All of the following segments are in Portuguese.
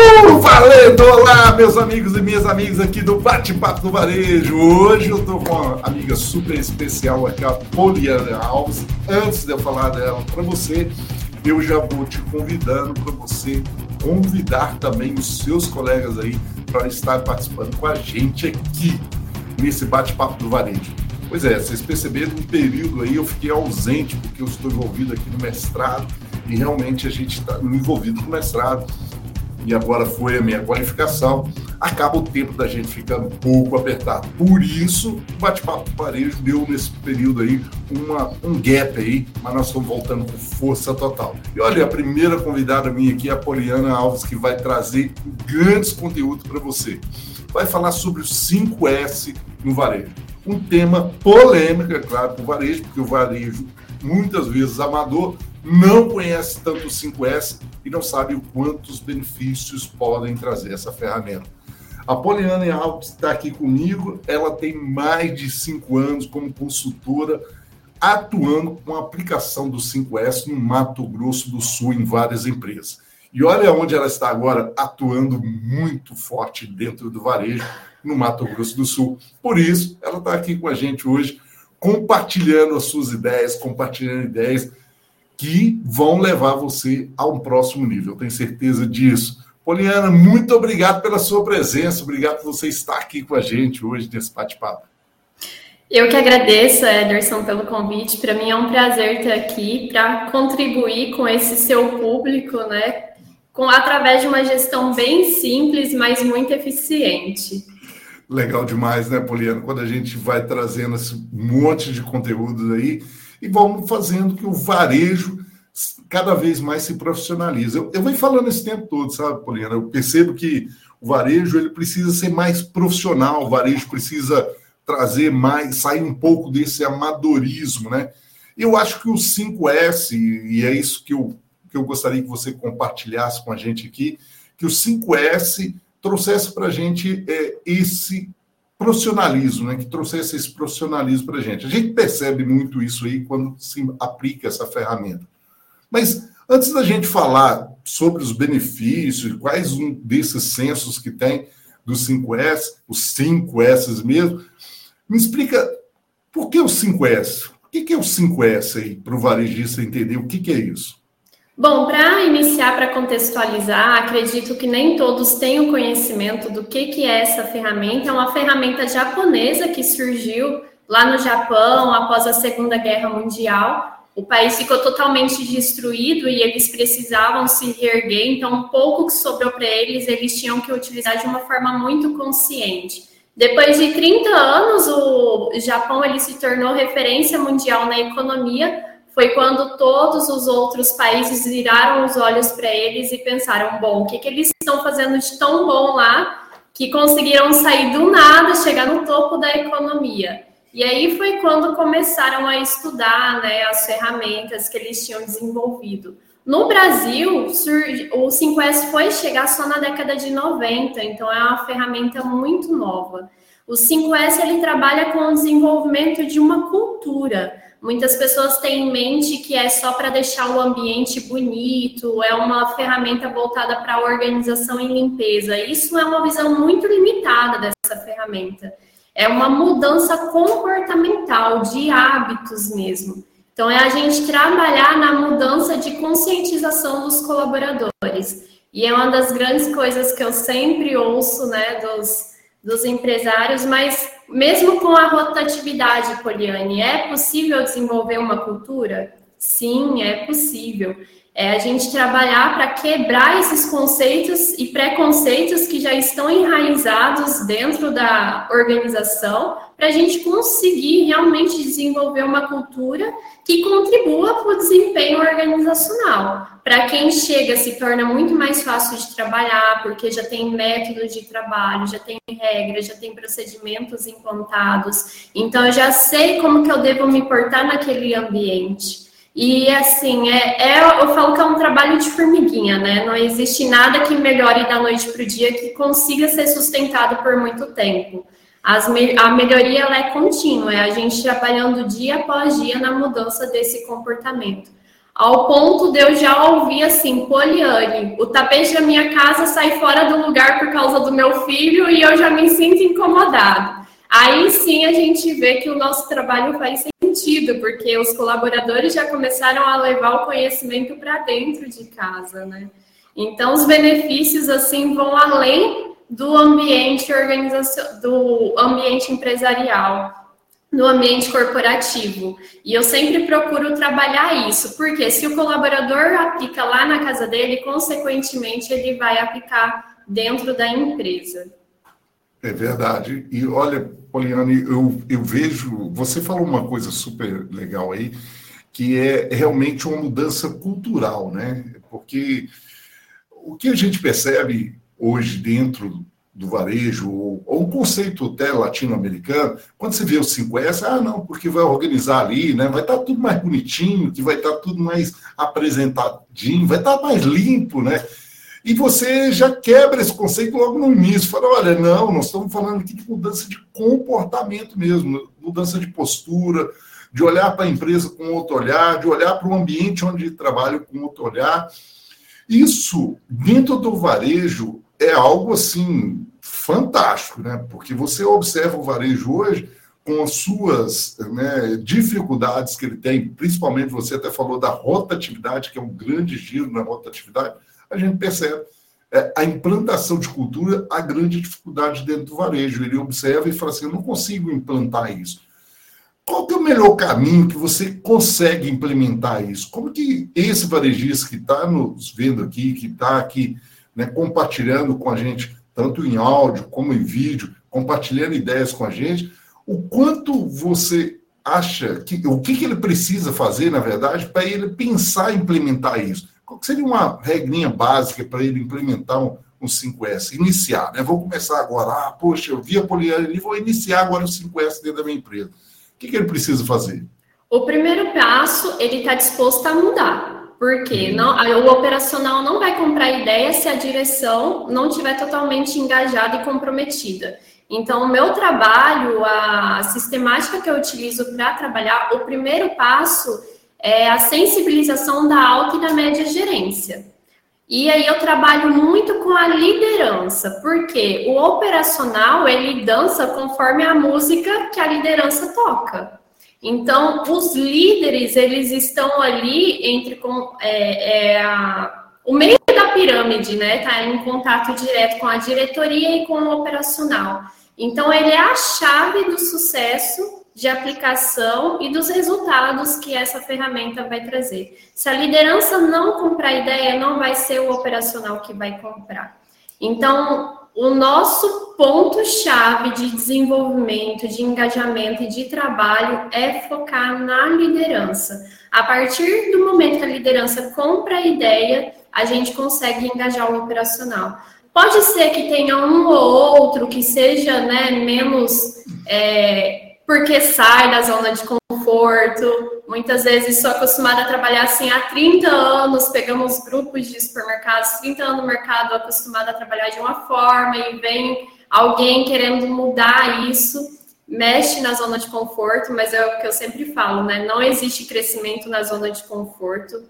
Uh, valendo! Olá, meus amigos e minhas amigas aqui do Bate-Papo do Varejo. Hoje eu tô com uma amiga super especial aqui, a Poliana Alves. Antes de eu falar dela para você, eu já vou te convidando para você convidar também os seus colegas aí para estar participando com a gente aqui nesse Bate-Papo do Varejo. Pois é, vocês perceberam um período aí eu fiquei ausente porque eu estou envolvido aqui no mestrado e realmente a gente está envolvido com mestrado e agora foi a minha qualificação, acaba o tempo da gente ficando um pouco apertado. Por isso, o bate-papo parejo deu nesse período aí uma, um gap aí, mas nós estamos voltando com força total. E olha, a primeira convidada minha aqui é a Poliana Alves, que vai trazer grandes conteúdos para você. Vai falar sobre os 5S no varejo. Um tema polêmico, é claro, para o varejo, porque o varejo, muitas vezes amador, não conhece tanto o 5S e não sabe o quantos benefícios podem trazer essa ferramenta. A Poliana Alves está aqui comigo, ela tem mais de cinco anos como consultora, atuando com a aplicação do 5S no Mato Grosso do Sul em várias empresas. E olha onde ela está agora, atuando muito forte dentro do varejo, no Mato Grosso do Sul. Por isso, ela está aqui com a gente hoje, compartilhando as suas ideias, compartilhando ideias que vão levar você a um próximo nível. Eu tenho certeza disso. Poliana, muito obrigado pela sua presença, obrigado por você estar aqui com a gente hoje nesse bate-papo. Eu que agradeço, Ederson, pelo convite. Para mim é um prazer estar aqui para contribuir com esse seu público, né? Com, através de uma gestão bem simples, mas muito eficiente. Legal demais, né, Poliana? Quando a gente vai trazendo esse monte de conteúdos aí, e vamos fazendo que o varejo cada vez mais se profissionalize. Eu, eu venho falando esse tempo todo, sabe, Poliana? Eu percebo que o varejo ele precisa ser mais profissional, o varejo precisa trazer mais, sair um pouco desse amadorismo, né? Eu acho que o 5S, e é isso que eu, que eu gostaria que você compartilhasse com a gente aqui, que o 5S trouxesse para a gente é, esse profissionalismo, né, que trouxesse esse profissionalismo para a gente. A gente percebe muito isso aí quando se aplica essa ferramenta. Mas antes da gente falar sobre os benefícios, quais um desses censos que tem dos 5S, os 5S mesmo, me explica por que o 5S? O que é o 5S aí, para o varejista entender o que é isso? Bom, para iniciar, para contextualizar, acredito que nem todos têm o conhecimento do que, que é essa ferramenta. É uma ferramenta japonesa que surgiu lá no Japão após a Segunda Guerra Mundial. O país ficou totalmente destruído e eles precisavam se reerguer, então, um pouco que sobrou para eles, eles tinham que utilizar de uma forma muito consciente. Depois de 30 anos, o Japão ele se tornou referência mundial na economia foi quando todos os outros países viraram os olhos para eles e pensaram: bom, o que, que eles estão fazendo de tão bom lá que conseguiram sair do nada, chegar no topo da economia? E aí foi quando começaram a estudar né, as ferramentas que eles tinham desenvolvido. No Brasil, o 5S foi chegar só na década de 90, então é uma ferramenta muito nova. O 5S ele trabalha com o desenvolvimento de uma cultura. Muitas pessoas têm em mente que é só para deixar o ambiente bonito, é uma ferramenta voltada para a organização e limpeza. Isso é uma visão muito limitada dessa ferramenta. É uma mudança comportamental, de hábitos mesmo. Então, é a gente trabalhar na mudança de conscientização dos colaboradores. E é uma das grandes coisas que eu sempre ouço, né, dos, dos empresários, mas mesmo com a rotatividade, Poliane, é possível desenvolver uma cultura? Sim, é possível. É a gente trabalhar para quebrar esses conceitos e preconceitos que já estão enraizados dentro da organização, para a gente conseguir realmente desenvolver uma cultura que contribua para o desempenho organizacional. Para quem chega, se torna muito mais fácil de trabalhar, porque já tem métodos de trabalho, já tem regras, já tem procedimentos implantados. Então, eu já sei como que eu devo me portar naquele ambiente. E assim, é, é, eu falo que é um trabalho de formiguinha, né? Não existe nada que melhore da noite para o dia que consiga ser sustentado por muito tempo. As, a melhoria ela é contínua, é a gente trabalhando dia após dia na mudança desse comportamento. ao ponto de eu já ouvir assim, Poliane, o tapete da minha casa sai fora do lugar por causa do meu filho e eu já me sinto incomodado. Aí sim a gente vê que o nosso trabalho faz sentido, porque os colaboradores já começaram a levar o conhecimento para dentro de casa, né? Então os benefícios assim vão além do ambiente organização, do ambiente empresarial no ambiente corporativo. E eu sempre procuro trabalhar isso, porque se o colaborador aplica lá na casa dele, consequentemente ele vai aplicar dentro da empresa. É verdade. E olha, Poliane, eu, eu vejo. Você falou uma coisa super legal aí, que é realmente uma mudança cultural, né? Porque o que a gente percebe hoje dentro do varejo, ou, ou um conceito até latino-americano, quando você vê o 5S, ah, não, porque vai organizar ali, né? Vai estar tá tudo mais bonitinho, que vai estar tá tudo mais apresentadinho, vai estar tá mais limpo, né? E você já quebra esse conceito logo no início. Fala, olha, não, nós estamos falando aqui de mudança de comportamento mesmo, mudança de postura, de olhar para a empresa com outro olhar, de olhar para o ambiente onde trabalho com outro olhar. Isso, dentro do varejo, é algo assim fantástico, né? Porque você observa o varejo hoje com as suas né, dificuldades que ele tem, principalmente você até falou da rotatividade, que é um grande giro na rotatividade, a gente percebe é, a implantação de cultura, a grande dificuldade dentro do varejo. Ele observa e fala assim: eu não consigo implantar isso. Qual que é o melhor caminho que você consegue implementar isso? Como que esse varejista que está nos vendo aqui, que está aqui né, compartilhando com a gente, tanto em áudio como em vídeo, compartilhando ideias com a gente, o quanto você acha que o que, que ele precisa fazer, na verdade, para ele pensar em implementar isso? Qual seria uma regrinha básica para ele implementar um, um 5S? Iniciar, né? Vou começar agora. Ah, poxa, eu vi a Poliana ali, vou iniciar agora o 5S dentro da minha empresa. O que, que ele precisa fazer? O primeiro passo, ele está disposto a mudar. Porque não, o operacional não vai comprar ideia se a direção não estiver totalmente engajada e comprometida. Então, o meu trabalho, a sistemática que eu utilizo para trabalhar, o primeiro passo é a sensibilização da alta e da média gerência. E aí eu trabalho muito com a liderança, porque o operacional ele dança conforme a música que a liderança toca. Então, os líderes, eles estão ali entre com, é, é a, o meio da pirâmide, né? Está em contato direto com a diretoria e com o operacional. Então, ele é a chave do sucesso de aplicação e dos resultados que essa ferramenta vai trazer. Se a liderança não comprar ideia, não vai ser o operacional que vai comprar. Então, o nosso ponto-chave de desenvolvimento, de engajamento e de trabalho é focar na liderança. A partir do momento que a liderança compra a ideia, a gente consegue engajar o operacional. Pode ser que tenha um ou outro que seja né, menos. É, porque sai da zona de conforto. Muitas vezes sou acostumada a trabalhar assim há 30 anos, pegamos grupos de supermercados, 30 anos no mercado, acostumada a trabalhar de uma forma e vem alguém querendo mudar isso, mexe na zona de conforto, mas é o que eu sempre falo, né? Não existe crescimento na zona de conforto.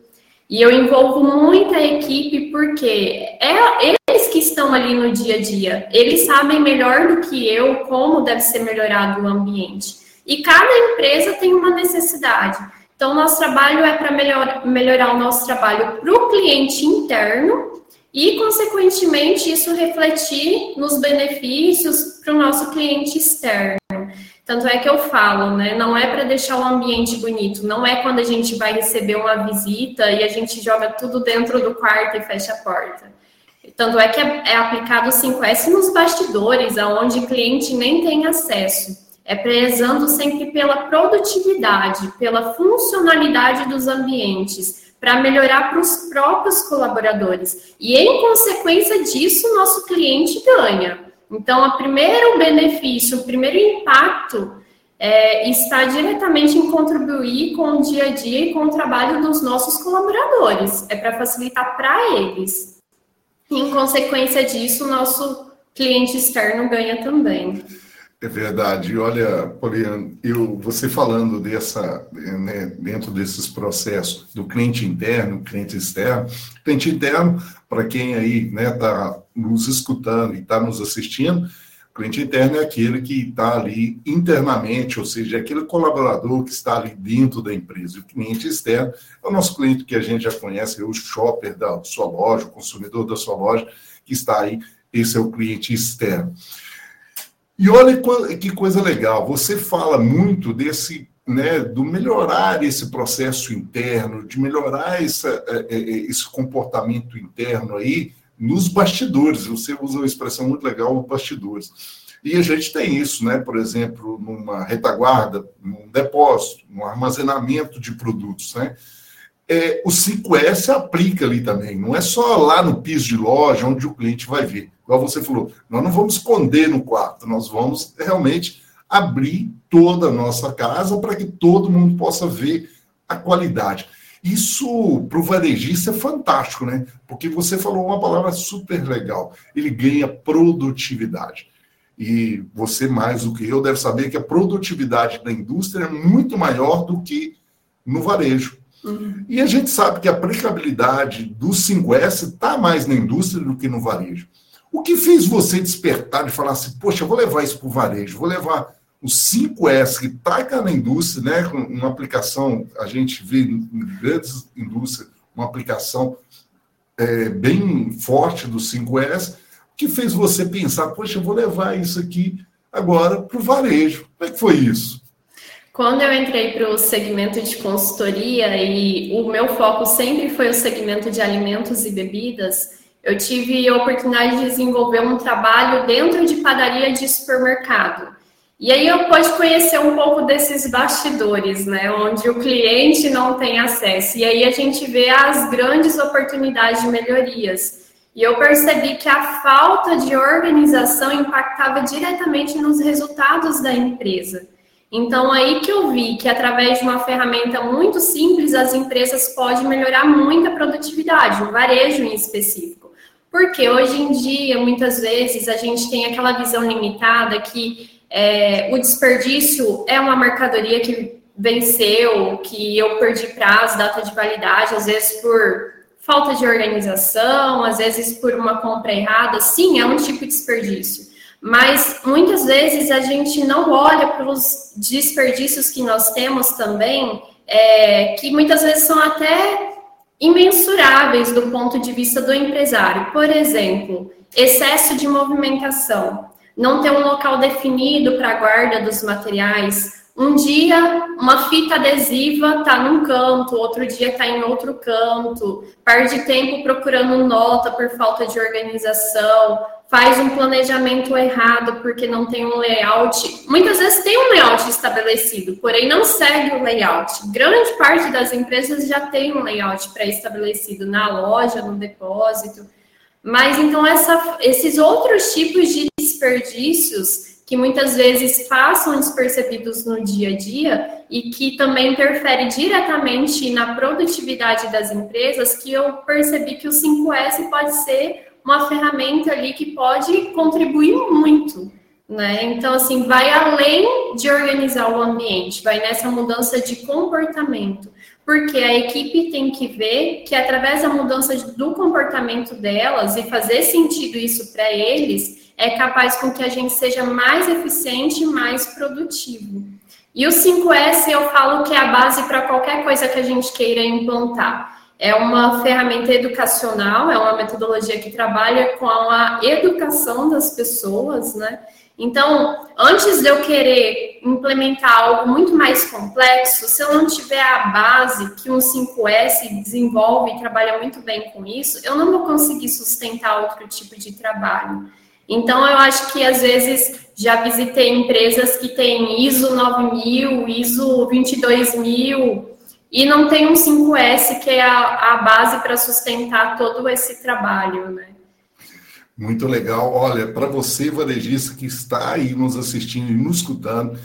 E eu envolvo muita equipe porque é eles que estão ali no dia a dia. Eles sabem melhor do que eu como deve ser melhorado o ambiente. E cada empresa tem uma necessidade. Então, nosso trabalho é para melhor, melhorar o nosso trabalho para o cliente interno e, consequentemente, isso refletir nos benefícios para o nosso cliente externo. Tanto é que eu falo, né? Não é para deixar o ambiente bonito, não é quando a gente vai receber uma visita e a gente joga tudo dentro do quarto e fecha a porta. Tanto é que é, é aplicado o 5S nos bastidores, aonde o cliente nem tem acesso. É prezando sempre pela produtividade, pela funcionalidade dos ambientes, para melhorar para os próprios colaboradores. E em consequência disso, nosso cliente ganha. Então, o primeiro benefício, o primeiro impacto é, está diretamente em contribuir com o dia a dia e com o trabalho dos nossos colaboradores. É para facilitar para eles. E, em consequência disso, o nosso cliente externo ganha também. É verdade. Olha, Poliano, eu, você falando dessa, né, dentro desses processos do cliente interno, cliente externo, cliente interno, para quem aí está né, nos escutando e está nos assistindo, cliente interno é aquele que está ali internamente, ou seja, é aquele colaborador que está ali dentro da empresa. O cliente externo é o nosso cliente que a gente já conhece, é o shopper da sua loja, o consumidor da sua loja, que está aí, esse é o cliente externo. E olha que coisa legal, você fala muito desse, né, do melhorar esse processo interno, de melhorar essa, é, é, é, esse comportamento interno aí nos bastidores. Você usa uma expressão muito legal, bastidores. E a gente tem isso, né? Por exemplo, numa retaguarda, num depósito, no armazenamento de produtos, né? É, o 5S aplica ali também, não é só lá no piso de loja onde o cliente vai ver igual você falou, nós não vamos esconder no quarto, nós vamos realmente abrir toda a nossa casa para que todo mundo possa ver a qualidade. Isso para o varejista é fantástico, né? Porque você falou uma palavra super legal. Ele ganha produtividade. E você, mais do que eu, deve saber que a produtividade da indústria é muito maior do que no varejo. Uhum. E a gente sabe que a aplicabilidade do 5S está mais na indústria do que no varejo. O que fez você despertar e falar assim, poxa, vou levar isso para o varejo, vou levar o 5S, que está na indústria, né, com uma aplicação, a gente vê em grandes indústrias, uma aplicação é, bem forte do 5S, o que fez você pensar, poxa, eu vou levar isso aqui agora para o varejo. Como é que foi isso? Quando eu entrei para o segmento de consultoria e o meu foco sempre foi o segmento de alimentos e bebidas, eu tive a oportunidade de desenvolver um trabalho dentro de padaria de supermercado. E aí eu pude conhecer um pouco desses bastidores, né, onde o cliente não tem acesso. E aí a gente vê as grandes oportunidades de melhorias. E eu percebi que a falta de organização impactava diretamente nos resultados da empresa. Então aí que eu vi que através de uma ferramenta muito simples as empresas podem melhorar muito a produtividade, o varejo em específico. Porque hoje em dia, muitas vezes, a gente tem aquela visão limitada que é, o desperdício é uma mercadoria que venceu, que eu perdi prazo, data de validade, às vezes por falta de organização, às vezes por uma compra errada. Sim, é um tipo de desperdício. Mas muitas vezes a gente não olha para os desperdícios que nós temos também, é, que muitas vezes são até imensuráveis do ponto de vista do empresário. Por exemplo, excesso de movimentação, não ter um local definido para a guarda dos materiais. Um dia, uma fita adesiva está num canto, outro dia está em outro canto, perde tempo procurando nota por falta de organização, faz um planejamento errado porque não tem um layout. Muitas vezes tem um layout estabelecido, porém não segue o layout. Grande parte das empresas já tem um layout pré-estabelecido na loja, no depósito. Mas então essa, esses outros tipos de desperdícios que muitas vezes passam despercebidos no dia a dia e que também interfere diretamente na produtividade das empresas, que eu percebi que o 5S pode ser uma ferramenta ali que pode contribuir muito, né? Então, assim, vai além de organizar o ambiente, vai nessa mudança de comportamento, porque a equipe tem que ver que através da mudança do comportamento delas e fazer sentido isso para eles, é capaz com que a gente seja mais eficiente e mais produtivo. E o 5S eu falo que é a base para qualquer coisa que a gente queira implantar. É uma ferramenta educacional, é uma metodologia que trabalha com a educação das pessoas, né? Então, antes de eu querer implementar algo muito mais complexo, se eu não tiver a base que um 5S desenvolve e trabalha muito bem com isso, eu não vou conseguir sustentar outro tipo de trabalho. Então, eu acho que às vezes já visitei empresas que têm ISO 9000, ISO 22000, e não tem um 5S que é a, a base para sustentar todo esse trabalho, né? Muito legal. Olha, para você, varejista que está aí nos assistindo e nos escutando,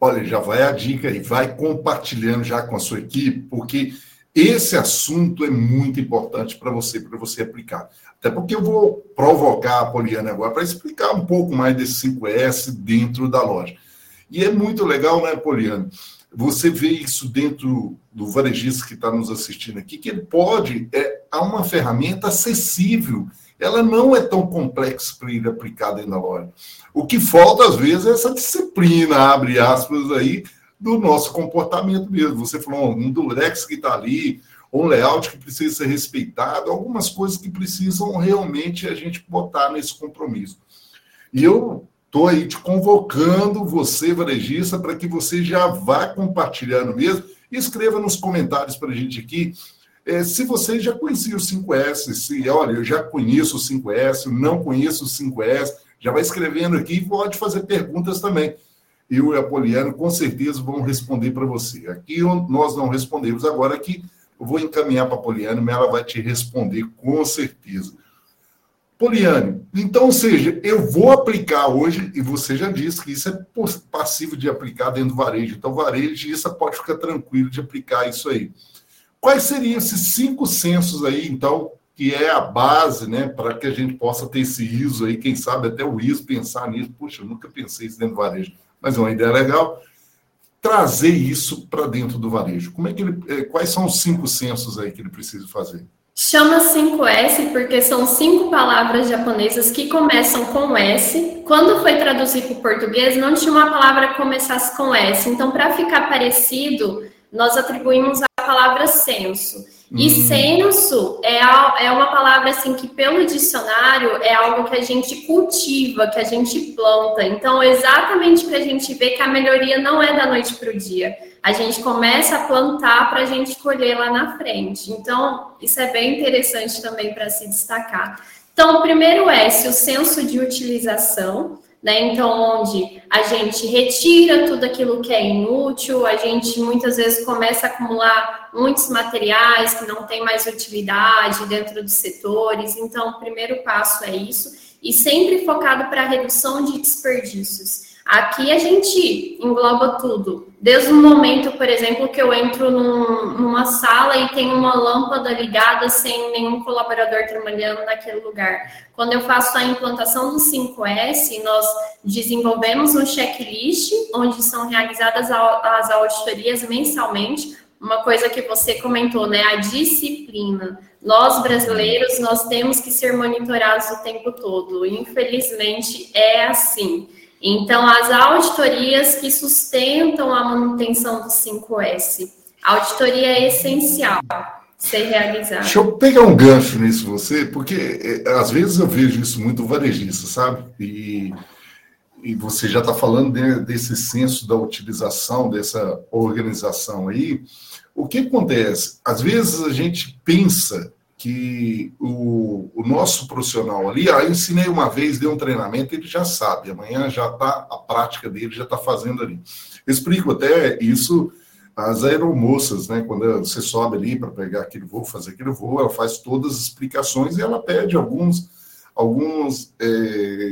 olha, já vai a dica e vai compartilhando já com a sua equipe, porque esse assunto é muito importante para você, para você aplicar. Até porque eu vou provocar a Poliana agora para explicar um pouco mais desse 5S dentro da loja. E é muito legal, né, Poliana? Você vê isso dentro do varejista que está nos assistindo aqui, que ele pode, é, há uma ferramenta acessível, ela não é tão complexa para ir aplicada dentro da loja. O que falta, às vezes, é essa disciplina, abre aspas aí, do nosso comportamento mesmo. Você falou um durex que está ali, um layout que precisa ser respeitado, algumas coisas que precisam realmente a gente botar nesse compromisso. E eu estou aí te convocando, você, varejista, para que você já vá compartilhando mesmo escreva nos comentários para a gente aqui é, se você já conhecia o 5S, se, olha, eu já conheço o 5S, não conheço o 5S, já vai escrevendo aqui e pode fazer perguntas também eu e a Poliana com certeza vão responder para você. Aqui nós não respondemos, agora aqui eu vou encaminhar para a Poliana, mas ela vai te responder com certeza. Poliane, então, ou seja, eu vou aplicar hoje, e você já disse que isso é passivo de aplicar dentro do varejo. Então, varejo, isso pode ficar tranquilo de aplicar isso aí. Quais seriam esses cinco censos aí, então, que é a base, né, para que a gente possa ter esse ISO aí, quem sabe até o ISO pensar nisso. Puxa, eu nunca pensei isso dentro do varejo mas é uma ideia legal, trazer isso para dentro do varejo. Como é que ele, é, quais são os cinco censos aí que ele precisa fazer? Chama 5S porque são cinco palavras japonesas que começam com S. Quando foi traduzido para o português, não tinha uma palavra que começasse com S. Então, para ficar parecido, nós atribuímos palavra senso. E hum. senso é, é uma palavra assim que pelo dicionário é algo que a gente cultiva, que a gente planta. Então, exatamente para a gente ver que a melhoria não é da noite para o dia. A gente começa a plantar para a gente colher lá na frente. Então, isso é bem interessante também para se destacar. Então, o primeiro S, o senso de utilização né? Então, onde a gente retira tudo aquilo que é inútil, a gente muitas vezes começa a acumular muitos materiais que não têm mais utilidade dentro dos setores. Então, o primeiro passo é isso, e sempre focado para a redução de desperdícios. Aqui a gente engloba tudo. Desde o momento, por exemplo, que eu entro num, numa sala e tem uma lâmpada ligada sem nenhum colaborador trabalhando naquele lugar. Quando eu faço a implantação do 5S, nós desenvolvemos um checklist onde são realizadas as auditorias mensalmente. Uma coisa que você comentou, né? A disciplina. Nós brasileiros, nós temos que ser monitorados o tempo todo. Infelizmente, é assim. Então, as auditorias que sustentam a manutenção do 5S. A auditoria é essencial ser realizada. Deixa eu pegar um gancho nisso você, porque é, às vezes eu vejo isso muito varejista, sabe? E, e você já está falando de, desse senso da utilização, dessa organização aí. O que acontece? Às vezes a gente pensa que o, o, nosso profissional ali, ah, ensinei uma vez, dei um treinamento, ele já sabe, amanhã já está, a prática dele já está fazendo ali. Explico até isso às aeromoças, né? Quando você sobe ali para pegar aquele voo, fazer aquele voo, ela faz todas as explicações e ela pede alguns, alguns, é,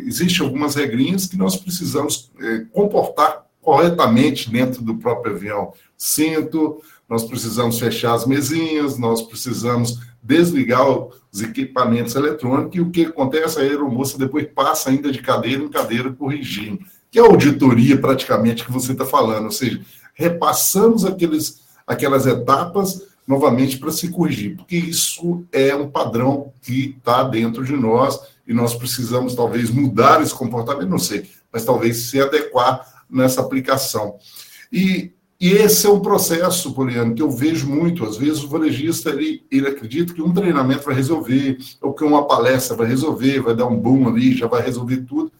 existe algumas regrinhas que nós precisamos é, comportar corretamente dentro do próprio avião. Cinto, nós precisamos fechar as mesinhas, nós precisamos desligar os equipamentos eletrônicos e o que acontece? A aeromoça depois passa ainda de cadeira em cadeira corrigindo, que é a auditoria praticamente que você está falando, ou seja, repassamos aqueles, aquelas etapas novamente para se corrigir, porque isso é um padrão que está dentro de nós e nós precisamos talvez mudar esse comportamento, não sei, mas talvez se adequar nessa aplicação. E e esse é um processo, Poliano, que eu vejo muito. Às vezes o varejista ele, ele acredita que um treinamento vai resolver, ou que uma palestra vai resolver, vai dar um boom ali, já vai resolver tudo.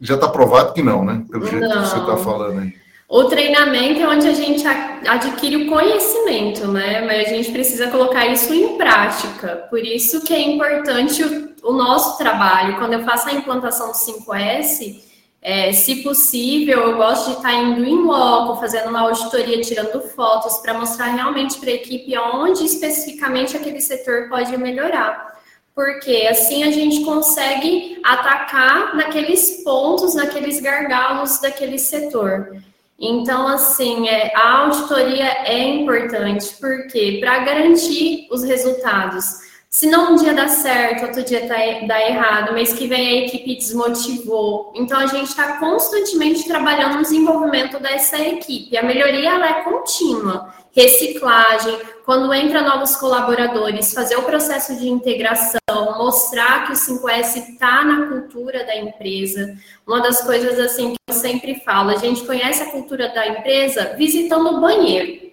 Já está provado que não, né? Pelo jeito não. que você está falando aí. O treinamento é onde a gente adquire o conhecimento, né? Mas a gente precisa colocar isso em prática. Por isso que é importante o, o nosso trabalho. Quando eu faço a implantação do 5S, é, se possível, eu gosto de estar indo em loco, fazendo uma auditoria, tirando fotos, para mostrar realmente para a equipe onde especificamente aquele setor pode melhorar. Porque assim a gente consegue atacar naqueles pontos, naqueles gargalos daquele setor. Então, assim, é, a auditoria é importante, porque para garantir os resultados. Se não um dia dá certo, outro dia tá, dá errado, mês que vem a equipe desmotivou. Então, a gente está constantemente trabalhando no desenvolvimento dessa equipe. A melhoria ela é contínua. Reciclagem, quando entra novos colaboradores, fazer o processo de integração, mostrar que o 5S está na cultura da empresa. Uma das coisas assim que eu sempre falo, a gente conhece a cultura da empresa visitando o banheiro.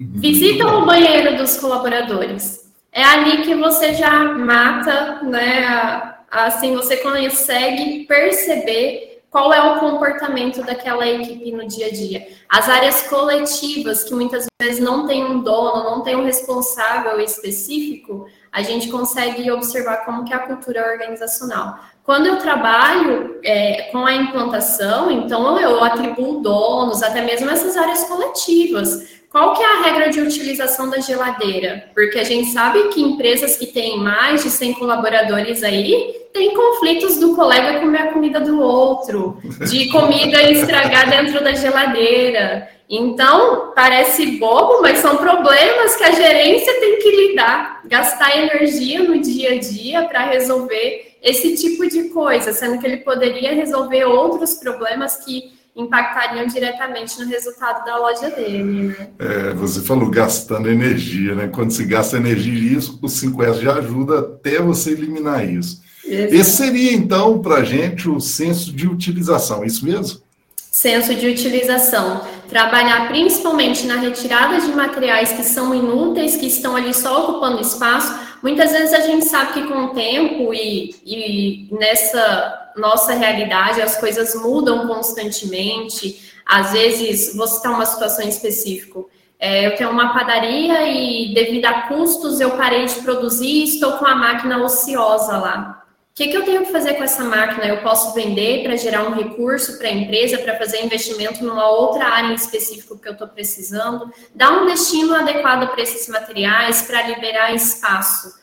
Visita o banheiro dos colaboradores. É ali que você já mata, né? Assim, você consegue perceber qual é o comportamento daquela equipe no dia a dia. As áreas coletivas, que muitas vezes não tem um dono, não tem um responsável específico, a gente consegue observar como que é a cultura organizacional. Quando eu trabalho é, com a implantação, então eu atribuo donos, até mesmo essas áreas coletivas. Qual que é a regra de utilização da geladeira? Porque a gente sabe que empresas que têm mais de 100 colaboradores aí têm conflitos do colega comer a comida do outro, de comida estragar dentro da geladeira. Então, parece bobo, mas são problemas que a gerência tem que lidar, gastar energia no dia a dia para resolver esse tipo de coisa, sendo que ele poderia resolver outros problemas que impactariam diretamente no resultado da loja dele. Né? É, você falou gastando energia, né? Quando se gasta energia, isso, o 5S já ajuda até você eliminar isso. Exato. Esse seria, então, para a gente o senso de utilização, é isso mesmo? Senso de utilização. Trabalhar principalmente na retirada de materiais que são inúteis, que estão ali só ocupando espaço. Muitas vezes a gente sabe que com o tempo e, e nessa nossa realidade as coisas mudam constantemente. Às vezes, vou citar uma situação específica. É, eu tenho uma padaria e, devido a custos, eu parei de produzir e estou com a máquina ociosa lá que, que eu tenho que fazer com essa máquina? Eu posso vender para gerar um recurso para a empresa, para fazer investimento numa outra área em específico que eu estou precisando, dar um destino adequado para esses materiais, para liberar espaço.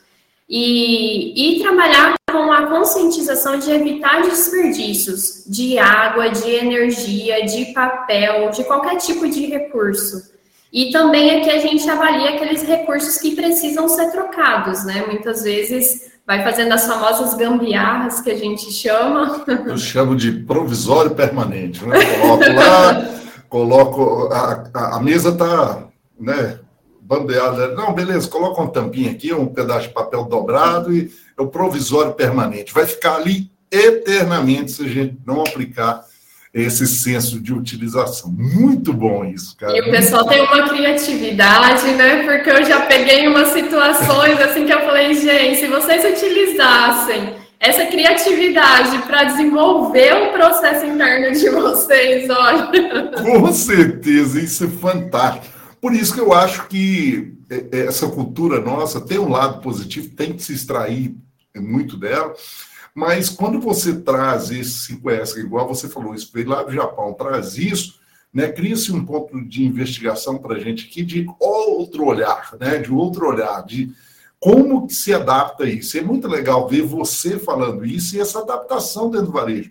E, e trabalhar com a conscientização de evitar desperdícios de água, de energia, de papel, de qualquer tipo de recurso. E também é que a gente avalia aqueles recursos que precisam ser trocados, né? Muitas vezes vai fazendo as famosas gambiarras que a gente chama. Eu chamo de provisório permanente, né? Coloco lá, coloco. A, a mesa está né, bandeada. Não, beleza, coloca uma tampinha aqui, um pedaço de papel dobrado e é o provisório permanente. Vai ficar ali eternamente se a gente não aplicar esse senso de utilização. Muito bom isso, cara. E o pessoal tem uma criatividade, né? Porque eu já peguei umas situações assim que eu falei, gente, se vocês utilizassem essa criatividade para desenvolver o processo interno de vocês, olha. Com certeza, isso é fantástico. Por isso que eu acho que é, é, essa cultura nossa tem um lado positivo, tem que se extrair muito dela, mas quando você traz esse 5S, igual você falou, isso veio lá do Japão, traz isso, né, cria-se um ponto de investigação para a gente aqui de outro olhar, né, de outro olhar, de como que se adapta isso. É muito legal ver você falando isso e essa adaptação dentro do varejo,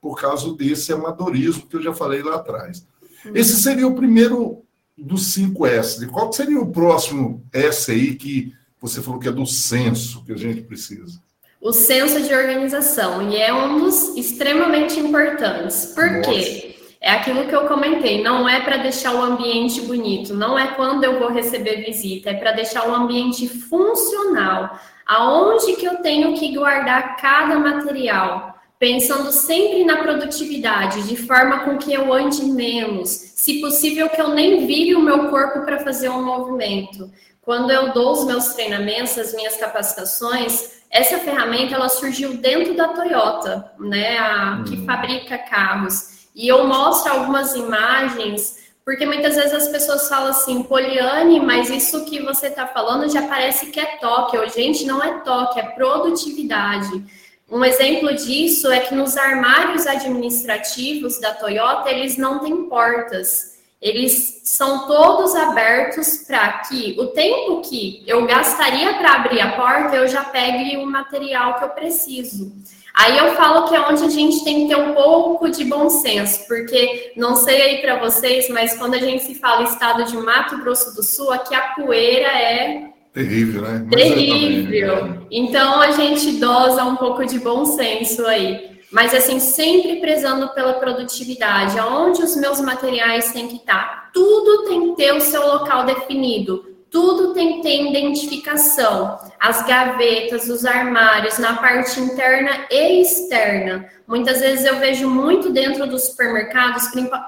por causa desse amadorismo que eu já falei lá atrás. Uhum. Esse seria o primeiro dos 5S. Qual seria o próximo S aí que você falou que é do senso que a gente precisa? O senso de organização, e é um dos extremamente importantes. Por quê? É aquilo que eu comentei, não é para deixar o ambiente bonito, não é quando eu vou receber visita, é para deixar o ambiente funcional. Aonde que eu tenho que guardar cada material? Pensando sempre na produtividade, de forma com que eu ande menos, se possível que eu nem vire o meu corpo para fazer um movimento. Quando eu dou os meus treinamentos, as minhas capacitações, essa ferramenta ela surgiu dentro da Toyota, né, a, que hum. fabrica carros. E eu mostro algumas imagens, porque muitas vezes as pessoas falam assim, Poliane, mas isso que você está falando já parece que é toque. Eu, gente, não é toque, é produtividade. Um exemplo disso é que nos armários administrativos da Toyota, eles não têm portas. Eles são todos abertos para que o tempo que eu gastaria para abrir a porta, eu já pegue o material que eu preciso. Aí eu falo que é onde a gente tem que ter um pouco de bom senso, porque não sei aí para vocês, mas quando a gente se fala estado de Mato Grosso do Sul, aqui a poeira é terrível, né? Mas terrível. É então a gente dosa um pouco de bom senso aí. Mas assim, sempre prezando pela produtividade, aonde os meus materiais têm que estar. Tudo tem que ter o seu local definido tudo tem que ter identificação. As gavetas, os armários, na parte interna e externa. Muitas vezes eu vejo muito dentro dos supermercados,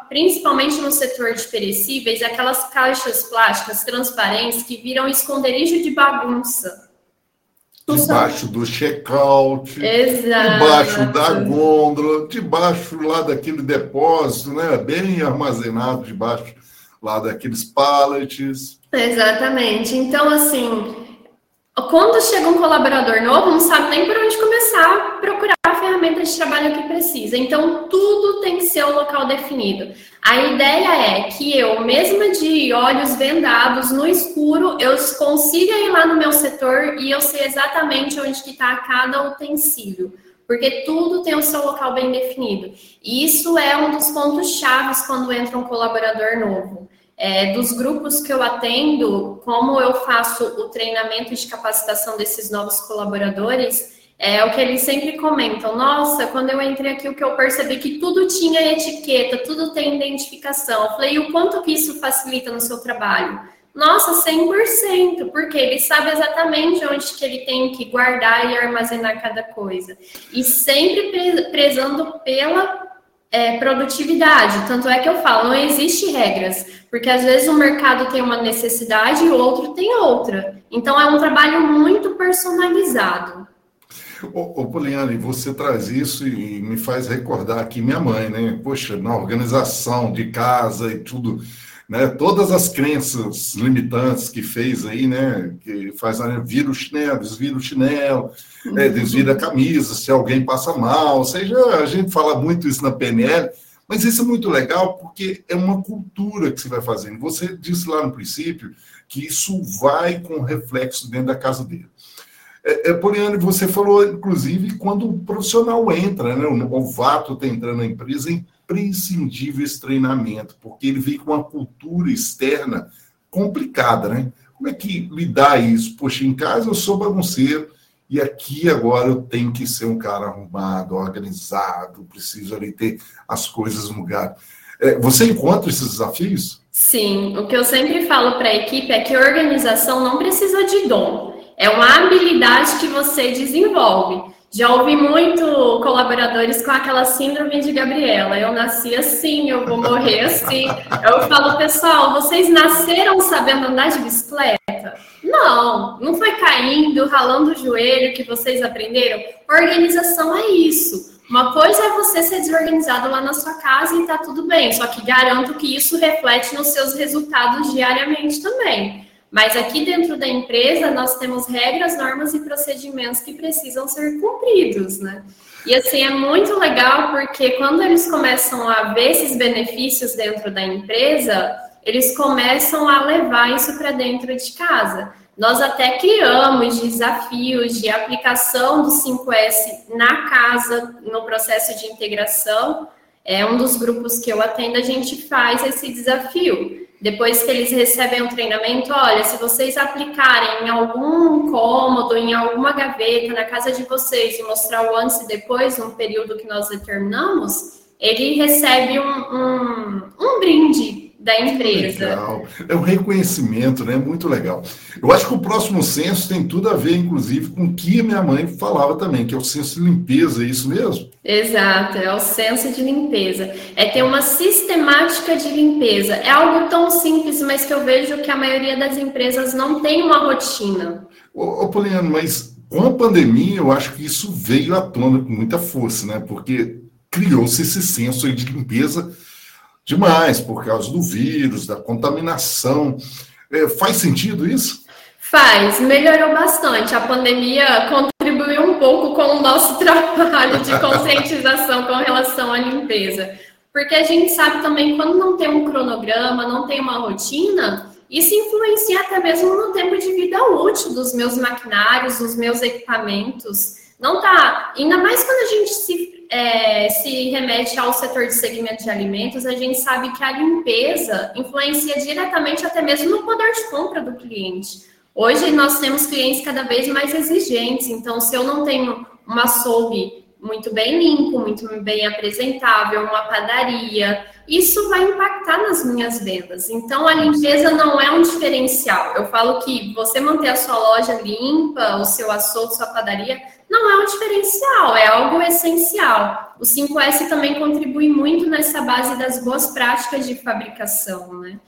principalmente no setor de perecíveis, aquelas caixas plásticas transparentes que viram esconderijo de bagunça. Debaixo do check-out, debaixo da gôndola, debaixo lá daquele depósito, né? Bem armazenado debaixo lá daqueles pallets. Exatamente. Então, assim, quando chega um colaborador novo, não sabe nem por onde começar a procurar a ferramenta de trabalho que precisa. Então, tudo tem que ser o local definido. A ideia é que eu, mesma de olhos vendados, no escuro, eu consiga ir lá no meu setor e eu sei exatamente onde está cada utensílio. Porque tudo tem o seu local bem definido. E isso é um dos pontos chaves quando entra um colaborador novo. É, dos grupos que eu atendo, como eu faço o treinamento de capacitação desses novos colaboradores, é o que eles sempre comentam. Nossa, quando eu entrei aqui, o que eu percebi que tudo tinha etiqueta, tudo tem identificação. Eu falei, e o quanto que isso facilita no seu trabalho? Nossa, 100%, porque ele sabe exatamente onde que ele tem que guardar e armazenar cada coisa. E sempre prezando pela é, produtividade. Tanto é que eu falo, não existe regras, porque às vezes o mercado tem uma necessidade e o outro tem outra. Então é um trabalho muito personalizado. Ô, ô Poliane, você traz isso e me faz recordar aqui minha mãe, né? Poxa, na organização de casa e tudo, né? Todas as crenças limitantes que fez aí, né? Que faz, né? vira o chinelo, desvira o chinelo, né? desvira a camisa, se alguém passa mal, ou seja, a gente fala muito isso na PNL, mas isso é muito legal porque é uma cultura que você vai fazendo. Você disse lá no princípio que isso vai com reflexo dentro da casa dele. É, é, Poliane, você falou, inclusive, quando o profissional entra, né, o novato está entrando na empresa, é imprescindível esse treinamento, porque ele vem com uma cultura externa complicada, né? Como é que lidar isso? Poxa, em casa eu sou bagunceiro, e aqui agora eu tenho que ser um cara arrumado, organizado, preciso ali ter as coisas no lugar. É, você encontra esses desafios? Sim, o que eu sempre falo para a equipe é que organização não precisa de dom, é uma habilidade que você desenvolve. Já ouvi muito colaboradores com aquela síndrome de Gabriela. Eu nasci assim, eu vou morrer assim. Eu falo, pessoal, vocês nasceram sabendo andar de bicicleta? Não, não foi caindo, ralando o joelho que vocês aprenderam. Organização é isso. Uma coisa é você ser desorganizado lá na sua casa e tá tudo bem, só que garanto que isso reflete nos seus resultados diariamente também. Mas aqui dentro da empresa nós temos regras, normas e procedimentos que precisam ser cumpridos, né? E assim é muito legal porque quando eles começam a ver esses benefícios dentro da empresa, eles começam a levar isso para dentro de casa. Nós até criamos desafios de aplicação do 5S na casa, no processo de integração. É um dos grupos que eu atendo, a gente faz esse desafio. Depois que eles recebem o treinamento, olha, se vocês aplicarem em algum cômodo, em alguma gaveta na casa de vocês e mostrar o antes e depois, num período que nós determinamos, ele recebe um, um, um brinde da empresa. Legal. É um reconhecimento, né? Muito legal. Eu acho que o próximo censo tem tudo a ver, inclusive, com o que minha mãe falava também, que é o censo de limpeza, é isso mesmo? Exato, é o censo de limpeza. É ter uma sistemática de limpeza. É algo tão simples, mas que eu vejo que a maioria das empresas não tem uma rotina. Ô, ô Poliano, mas com a pandemia, eu acho que isso veio à tona com muita força, né? Porque criou-se esse censo de limpeza demais por causa do vírus, da contaminação. É, faz sentido isso? Faz, melhorou bastante. A pandemia contribuiu um pouco com o nosso trabalho de conscientização com relação à limpeza. Porque a gente sabe também quando não tem um cronograma, não tem uma rotina, isso influencia até mesmo no tempo de vida útil dos meus maquinários, dos meus equipamentos. Não tá. Ainda mais quando a gente se, é, se remete ao setor de segmento de alimentos, a gente sabe que a limpeza influencia diretamente até mesmo no poder de compra do cliente. Hoje nós temos clientes cada vez mais exigentes, então se eu não tenho uma açougue muito bem limpo, muito bem apresentável, uma padaria, isso vai impactar nas minhas vendas. Então, a limpeza não é um diferencial. Eu falo que você manter a sua loja limpa, o seu açougue, sua padaria, não é um diferencial, é algo essencial. O 5S também contribui muito nessa base das boas práticas de fabricação, né?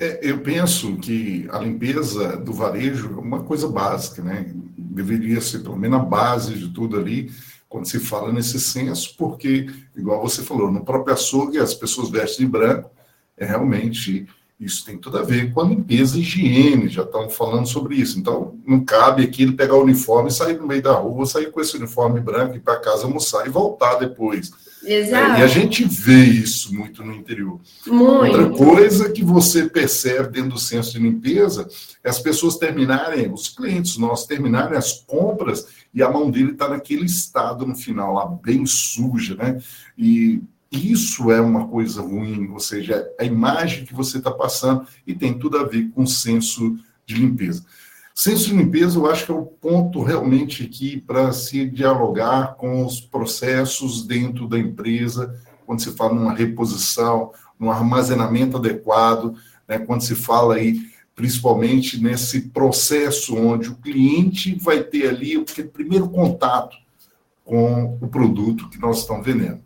É, eu penso que a limpeza do varejo é uma coisa básica, né? Deveria ser pelo menos a base de tudo ali quando se fala nesse senso, porque, igual você falou, no próprio açougue as pessoas vestem de branco, é realmente isso tem tudo a ver com a limpeza e higiene, já estão falando sobre isso. Então, não cabe aqui ele pegar o uniforme e sair no meio da rua, sair com esse uniforme branco e para casa almoçar e voltar depois. Exato. É, e a gente vê isso muito no interior. Muito. Outra coisa que você percebe dentro do senso de limpeza é as pessoas terminarem, os clientes nossos terminarem as compras e a mão dele está naquele estado no final, lá bem suja, né? E isso é uma coisa ruim, ou seja, a imagem que você está passando e tem tudo a ver com o senso de limpeza. Senso de limpeza, eu acho que é o ponto realmente aqui para se dialogar com os processos dentro da empresa, quando se fala numa reposição, num armazenamento adequado, né, quando se fala aí principalmente nesse processo onde o cliente vai ter ali o primeiro contato com o produto que nós estamos vendendo.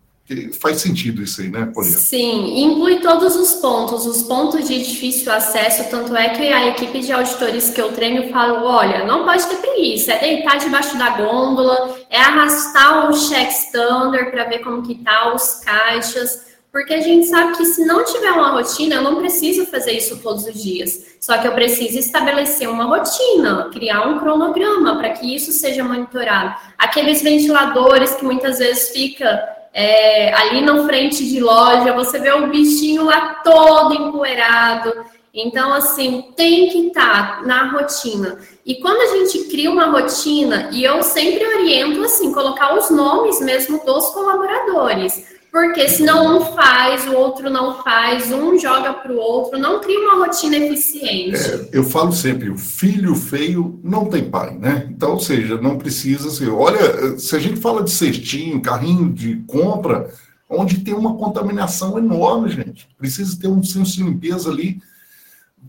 Faz sentido isso aí, né, Poliana? Sim, inclui todos os pontos, os pontos de difícil acesso, tanto é que a equipe de auditores que eu treino fala, olha, não pode ter preguiça, é deitar debaixo da gôndola, é arrastar o check standard para ver como que tá os caixas, porque a gente sabe que se não tiver uma rotina, eu não preciso fazer isso todos os dias. Só que eu preciso estabelecer uma rotina, criar um cronograma para que isso seja monitorado. Aqueles ventiladores que muitas vezes fica é, ali na frente de loja, você vê o bichinho lá todo empoeirado. Então, assim, tem que estar tá na rotina. E quando a gente cria uma rotina, e eu sempre oriento, assim, colocar os nomes mesmo dos colaboradores. Porque senão um faz, o outro não faz, um joga para o outro, não cria uma rotina eficiente. É, eu falo sempre, o filho feio não tem pai, né? Então, ou seja, não precisa ser. Olha, se a gente fala de cestinho, carrinho de compra, onde tem uma contaminação enorme, gente. Precisa ter um senso de limpeza ali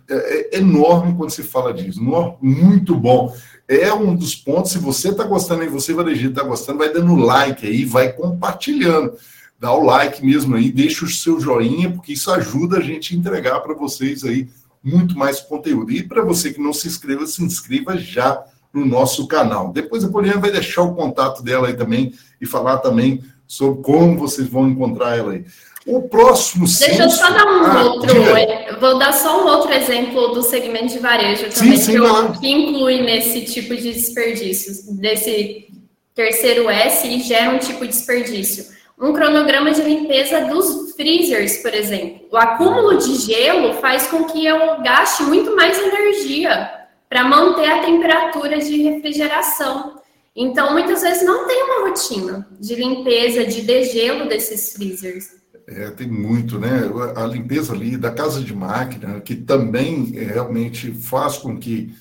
é, é enorme quando se fala disso. Muito bom. É um dos pontos, se você está gostando e você, varejista, está gostando, vai dando like aí, vai compartilhando dá o like mesmo aí, deixa o seu joinha, porque isso ajuda a gente a entregar para vocês aí muito mais conteúdo. E para você que não se inscreva, se inscreva já no nosso canal. Depois a Poliana vai deixar o contato dela aí também e falar também sobre como vocês vão encontrar ela aí. O próximo Deixa eu só dar um ah, outro. Diga. Vou dar só um outro exemplo do segmento de varejo também, sim, sim, que, eu, que, inclui nesse tipo de desperdício, desse terceiro S e gera um tipo de desperdício um cronograma de limpeza dos freezers, por exemplo. O acúmulo de gelo faz com que eu gaste muito mais energia para manter a temperatura de refrigeração. Então, muitas vezes não tem uma rotina de limpeza, de degelo desses freezers. É, tem muito, né? A limpeza ali da casa de máquina, que também é, realmente faz com que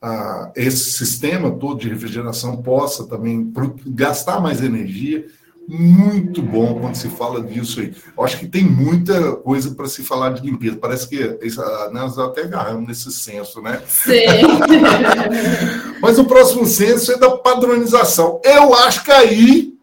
ah, esse sistema todo de refrigeração possa também gastar mais energia muito bom quando se fala disso aí. Eu acho que tem muita coisa para se falar de limpeza. Parece que nós até agarramos nesse senso, né? Sim. Mas o próximo senso é da padronização. Eu acho que aí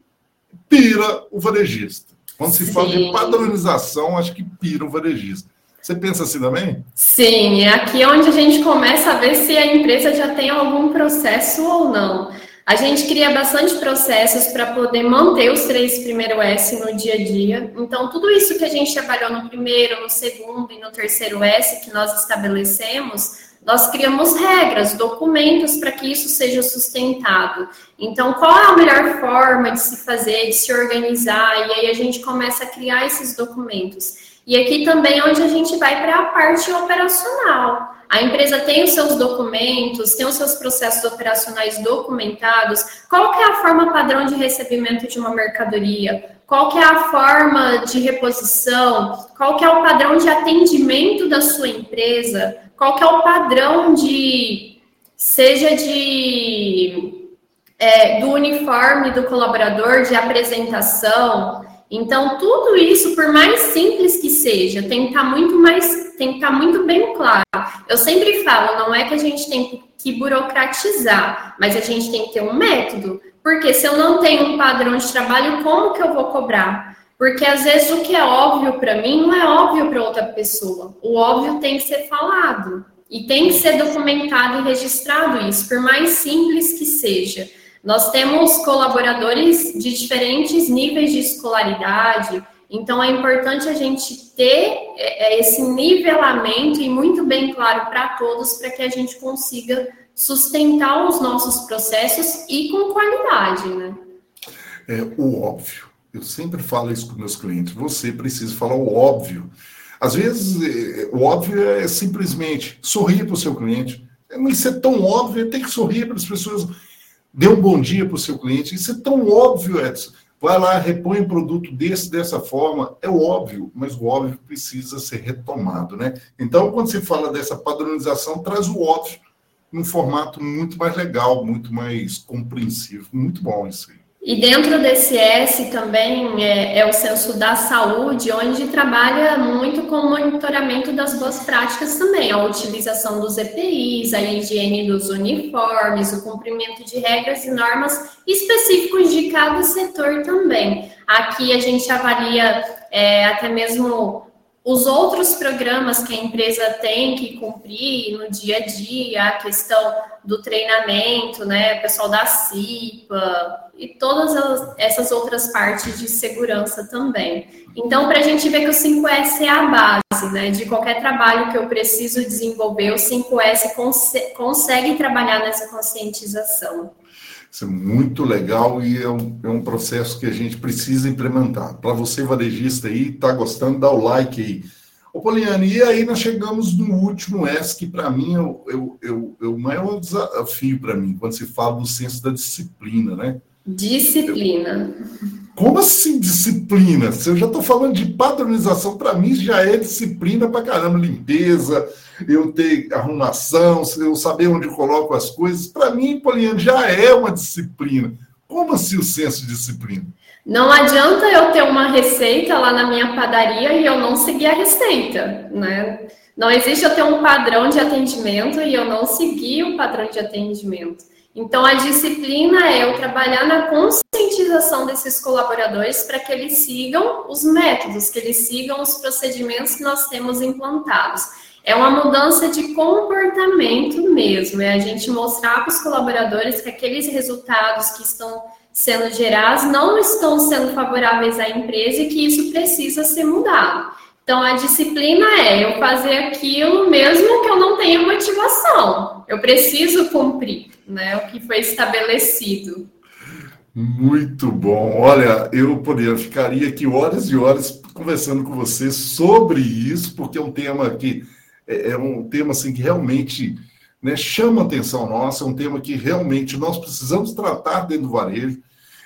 pira o varejista. Quando se Sim. fala de padronização, acho que pira o varejista. Você pensa assim também? Sim, é aqui onde a gente começa a ver se a empresa já tem algum processo ou não. A gente cria bastante processos para poder manter os três primeiros S no dia a dia. Então, tudo isso que a gente trabalhou no primeiro, no segundo e no terceiro S que nós estabelecemos, nós criamos regras, documentos para que isso seja sustentado. Então, qual é a melhor forma de se fazer, de se organizar? E aí a gente começa a criar esses documentos. E aqui também é onde a gente vai para a parte operacional. A empresa tem os seus documentos, tem os seus processos operacionais documentados. Qual é a forma padrão de recebimento de uma mercadoria? Qual é a forma de reposição? Qual é o padrão de atendimento da sua empresa? Qual é o padrão de seja de é, do uniforme do colaborador, de apresentação? Então, tudo isso, por mais simples que seja, tem que estar tá muito mais, tem que estar tá muito bem claro. Eu sempre falo, não é que a gente tem que burocratizar, mas a gente tem que ter um método. Porque se eu não tenho um padrão de trabalho, como que eu vou cobrar? Porque às vezes o que é óbvio para mim não é óbvio para outra pessoa. O óbvio tem que ser falado e tem que ser documentado e registrado isso, por mais simples que seja. Nós temos colaboradores de diferentes níveis de escolaridade, então é importante a gente ter é, é, esse nivelamento e muito bem claro para todos, para que a gente consiga sustentar os nossos processos e com qualidade, né? É o óbvio. Eu sempre falo isso com meus clientes. Você precisa falar o óbvio. Às vezes, é, o óbvio é simplesmente sorrir para o seu cliente. Isso é tão óbvio, tem que sorrir para as pessoas dê um bom dia para o seu cliente. Isso é tão óbvio, Edson. Vai lá, repõe um produto desse, dessa forma. É óbvio, mas o óbvio precisa ser retomado, né? Então, quando se fala dessa padronização, traz o óbvio num formato muito mais legal, muito mais compreensível. Muito bom isso aí. E dentro desse S também é, é, o censo da saúde, onde trabalha muito com o monitoramento das boas práticas também, a utilização dos EPIs, a higiene dos uniformes, o cumprimento de regras e normas específicos de cada setor também. Aqui a gente avalia é, até mesmo os outros programas que a empresa tem que cumprir no dia a dia, a questão do treinamento, né, pessoal da CIPA e todas essas outras partes de segurança também. Então, para a gente ver que o 5S é a base, né, de qualquer trabalho que eu preciso desenvolver, o 5S cons consegue trabalhar nessa conscientização. Isso é muito legal e é um, é um processo que a gente precisa implementar. Para você, varejista aí, está gostando, dá o like aí. Ô, Poliane, e aí nós chegamos no último S, que para mim é o, é, o, é o maior desafio para mim, quando se fala do senso da disciplina, né? Disciplina. Como assim disciplina? Se eu já estou falando de padronização, para mim já é disciplina para caramba, limpeza, eu ter arrumação, eu saber onde coloco as coisas. Para mim, Poliana, já é uma disciplina. Como assim o senso de disciplina? Não adianta eu ter uma receita lá na minha padaria e eu não seguir a receita, né? Não existe eu ter um padrão de atendimento e eu não seguir o padrão de atendimento. Então, a disciplina é eu trabalhar na conscientização desses colaboradores para que eles sigam os métodos, que eles sigam os procedimentos que nós temos implantados. É uma mudança de comportamento mesmo, é a gente mostrar para os colaboradores que aqueles resultados que estão sendo gerados não estão sendo favoráveis à empresa e que isso precisa ser mudado. Então, a disciplina é eu fazer aquilo mesmo que eu não tenha motivação. Eu preciso cumprir né, o que foi estabelecido. Muito bom. Olha, eu poderia ficaria aqui horas e horas conversando com você sobre isso, porque é um tema que é, é um tema assim que realmente né, chama a atenção nossa, é um tema que realmente nós precisamos tratar dentro do varejo.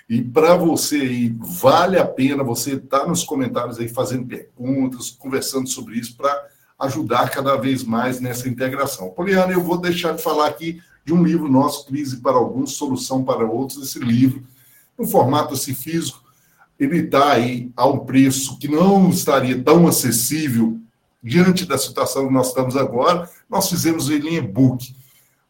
E para você aí, vale a pena você estar tá nos comentários aí fazendo perguntas, conversando sobre isso, para ajudar cada vez mais nessa integração. Poliana, eu vou deixar de falar aqui de um livro nosso, Crise para Alguns, Solução para Outros. Esse livro, no formato assim, físico, ele está aí a um preço que não estaria tão acessível diante da situação que nós estamos agora. Nós fizemos ele em e-book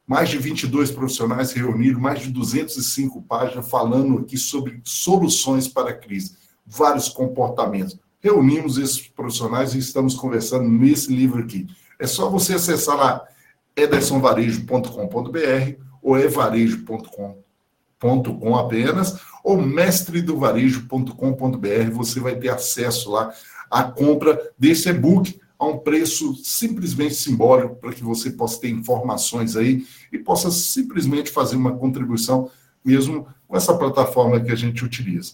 mais de 22 profissionais reuniram, mais de 205 páginas falando aqui sobre soluções para a crise, vários comportamentos. Reunimos esses profissionais e estamos conversando nesse livro aqui. É só você acessar lá edersonvarejo.com.br ou evarejo.com.com apenas, ou mestredovarejo.com.br, você vai ter acesso lá à compra desse e-book a um preço simplesmente simbólico para que você possa ter informações aí e possa simplesmente fazer uma contribuição mesmo com essa plataforma que a gente utiliza.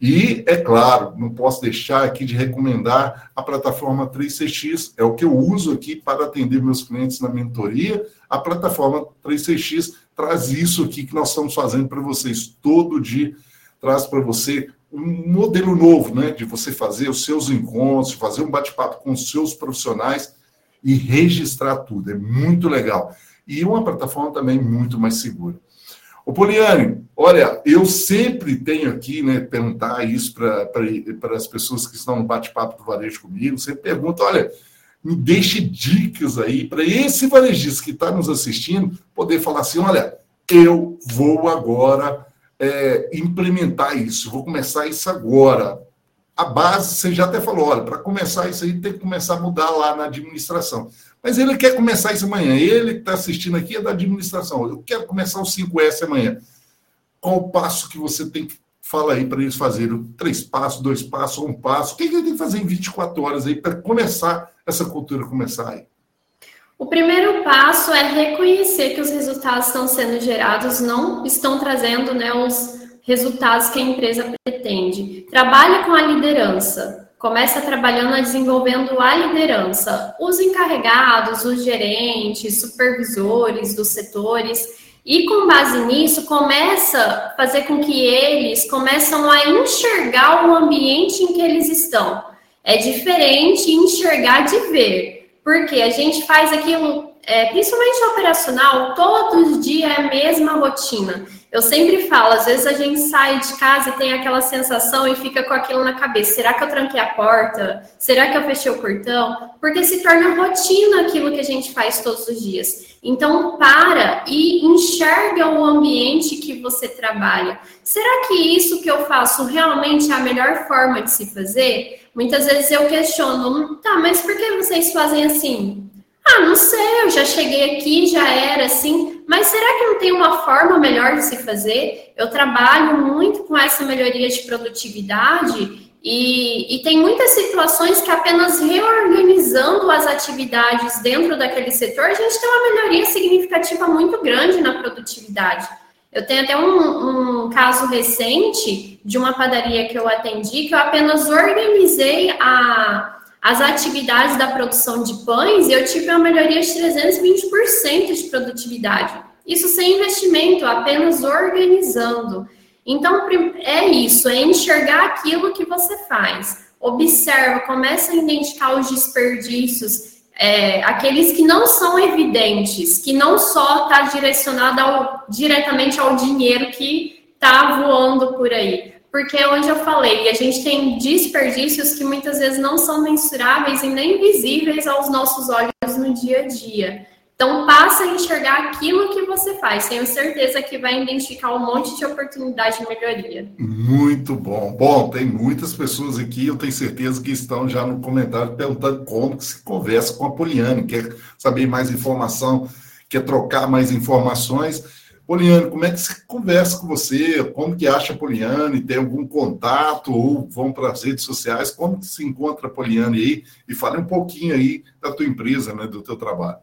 E, é claro, não posso deixar aqui de recomendar a plataforma 3CX, é o que eu uso aqui para atender meus clientes na mentoria. A plataforma 3CX traz isso aqui que nós estamos fazendo para vocês todo dia, traz para você um modelo novo, né, de você fazer os seus encontros, fazer um bate-papo com os seus profissionais e registrar tudo. É muito legal. E uma plataforma também muito mais segura. O Poliane, olha, eu sempre tenho aqui, né, perguntar isso para as pessoas que estão no bate-papo do varejo comigo, sempre pergunto, olha, me deixe dicas aí para esse varejista que está nos assistindo poder falar assim, olha, eu vou agora é, implementar isso, vou começar isso agora. A base, você já até falou, olha, para começar isso aí tem que começar a mudar lá na administração. Mas ele quer começar isso amanhã. Ele que está assistindo aqui é da administração. Eu quero começar o 5S amanhã. Qual o passo que você tem que falar aí para eles fazerem? Três passos, dois passos, um passo. O que, que ele tem que fazer em 24 horas aí para começar essa cultura começar aí? O primeiro passo é reconhecer que os resultados estão sendo gerados não estão trazendo né, os resultados que a empresa pretende. Trabalhe com a liderança começa trabalhando desenvolvendo a liderança, os encarregados, os gerentes, supervisores dos setores, e com base nisso começa a fazer com que eles começam a enxergar o ambiente em que eles estão. É diferente enxergar de ver, porque a gente faz aquilo, é, principalmente operacional, todos os dias é a mesma rotina. Eu sempre falo, às vezes a gente sai de casa e tem aquela sensação e fica com aquilo na cabeça. Será que eu tranquei a porta? Será que eu fechei o portão? Porque se torna rotina aquilo que a gente faz todos os dias. Então, para e enxerga o ambiente que você trabalha. Será que isso que eu faço realmente é a melhor forma de se fazer? Muitas vezes eu questiono, tá, mas por que vocês fazem assim? Ah, não sei, eu já cheguei aqui, já era assim, mas será que não tem uma forma melhor de se fazer? Eu trabalho muito com essa melhoria de produtividade e, e, tem muitas situações que apenas reorganizando as atividades dentro daquele setor, a gente tem uma melhoria significativa muito grande na produtividade. Eu tenho até um, um caso recente de uma padaria que eu atendi, que eu apenas organizei a, as atividades da produção de pães, eu tive uma melhoria de 320% de produtividade. Isso sem investimento, apenas organizando. Então, é isso, é enxergar aquilo que você faz. Observa, começa a identificar os desperdícios, é, aqueles que não são evidentes, que não só está direcionado ao, diretamente ao dinheiro que está voando por aí porque é onde eu falei, a gente tem desperdícios que muitas vezes não são mensuráveis e nem visíveis aos nossos olhos no dia a dia. Então, passa a enxergar aquilo que você faz. Tenho certeza que vai identificar um monte de oportunidade de melhoria. Muito bom. Bom, tem muitas pessoas aqui, eu tenho certeza que estão já no comentário perguntando como se conversa com a Poliane, quer saber mais informação, quer trocar mais informações. Poliane, como é que se conversa com você? Como que acha a Poliane? Tem algum contato ou vão para as redes sociais? Como que se encontra a Poliane aí? E fale um pouquinho aí da tua empresa, né, do teu trabalho.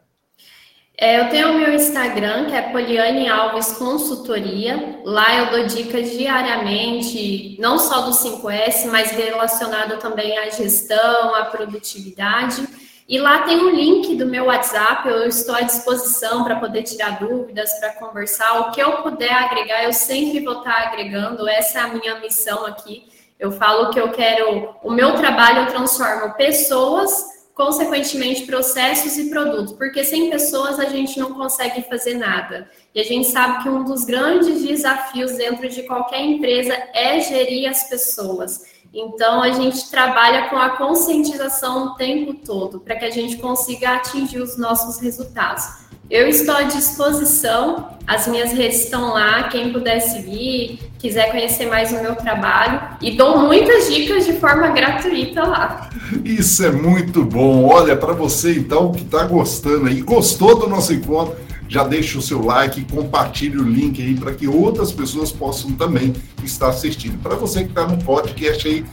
É, eu tenho o meu Instagram, que é Poliane Alves Consultoria. Lá eu dou dicas diariamente, não só do 5S, mas relacionado também à gestão, à produtividade. E lá tem um link do meu WhatsApp, eu estou à disposição para poder tirar dúvidas, para conversar. O que eu puder agregar, eu sempre vou estar agregando. Essa é a minha missão aqui. Eu falo que eu quero, o meu trabalho eu transformo pessoas, consequentemente processos e produtos, porque sem pessoas a gente não consegue fazer nada. E a gente sabe que um dos grandes desafios dentro de qualquer empresa é gerir as pessoas. Então, a gente trabalha com a conscientização o tempo todo, para que a gente consiga atingir os nossos resultados. Eu estou à disposição, as minhas redes estão lá, quem puder seguir, quiser conhecer mais o meu trabalho, e dou muitas dicas de forma gratuita lá. Isso é muito bom. Olha, para você então que está gostando aí, gostou do nosso encontro, já deixa o seu like, compartilhe o link aí para que outras pessoas possam também estar assistindo. Para você que está no podcast aí,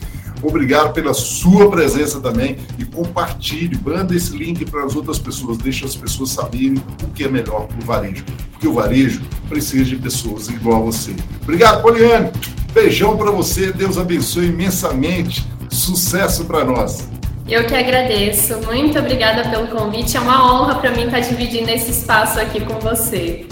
Obrigado pela sua presença também e compartilhe, manda esse link para as outras pessoas, deixa as pessoas saberem o que é melhor para o varejo, porque o varejo precisa de pessoas igual a você. Obrigado, Poliane. Beijão para você, Deus abençoe imensamente. Sucesso para nós. Eu que agradeço. Muito obrigada pelo convite. É uma honra para mim estar dividindo esse espaço aqui com você.